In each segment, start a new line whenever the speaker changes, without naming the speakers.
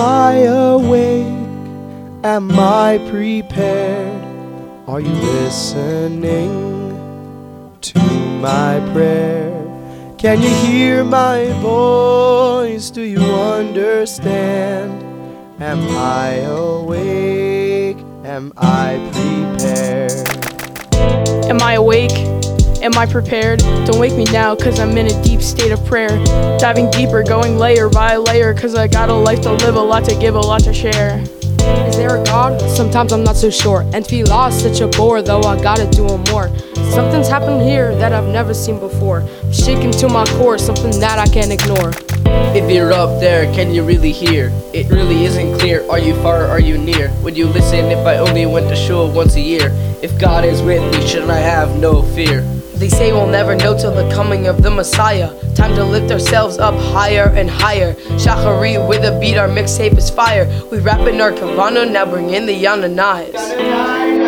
I awake? Am I prepared? Are you listening to my prayer? Can you hear my voice? Do you understand? Am I awake? Am I prepared?
Am I awake? Am I prepared? Don't wake me now, cause I'm in a deep state of prayer. Diving deeper, going layer by layer, cause I got a life to live, a lot to give, a lot to share.
Is there a God? Sometimes I'm not so sure. And feel lost, such a bore, though I gotta do more. Something's happened here that I've never seen before. Shaking to my core, something that I can't ignore.
If you're up there, can you really hear? It really isn't clear. Are you far or are you near? Would you listen if I only went to shul once a year? If God is with me, shouldn't I have no fear?
They say we'll never know till the coming of the Messiah. Time to lift ourselves up higher and higher. Shacharit with a beat, our mixtape is fire. We rapping our Kavana, now bring in the Yananais.
Everyone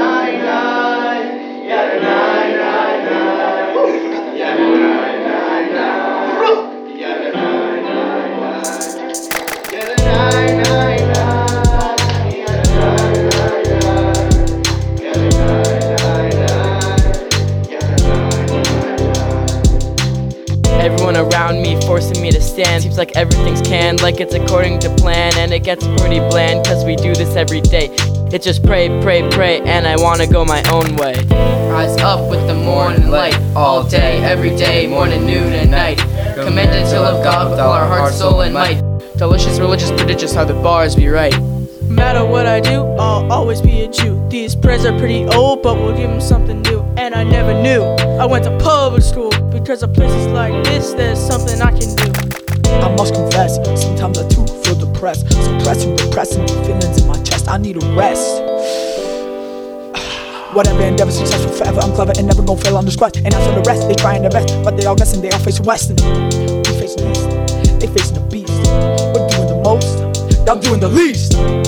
around me forcing me to stand. Seems like everything's canned, like it's according to plan. And it gets pretty bland, cause we do this every day. It's just pray, pray, pray, and I wanna go my own way. Rise up with the morning light, all day, every day, morning, noon, and night. Commended to love God with all our heart, soul, and might. Delicious, religious, prodigious, how the bars be right.
Matter what I do, I'll always be a Jew. These prayers are pretty old, but we'll give them something new. And I never knew I went to public school because of places like this, there's something I can do.
I must confess, sometimes I too feel depressed. Suppressing, repressing feelings in my chest. I need a rest. Whatever endeavor, successful forever. I'm clever and never gonna fail on this quest. And for the rest, they trying their best, but they all guessing they all facing Western. We facing East, they facing the beast. We're doing the most, y'all doing the least.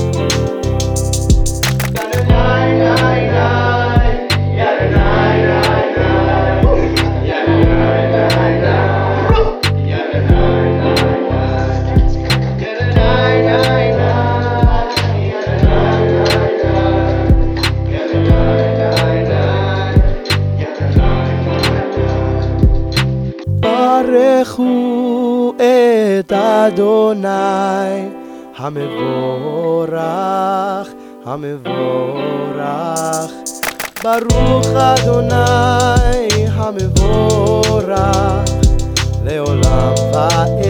את אדוני המבורך, המבורך. ברוך אדוני המבורך, לעולם ועד.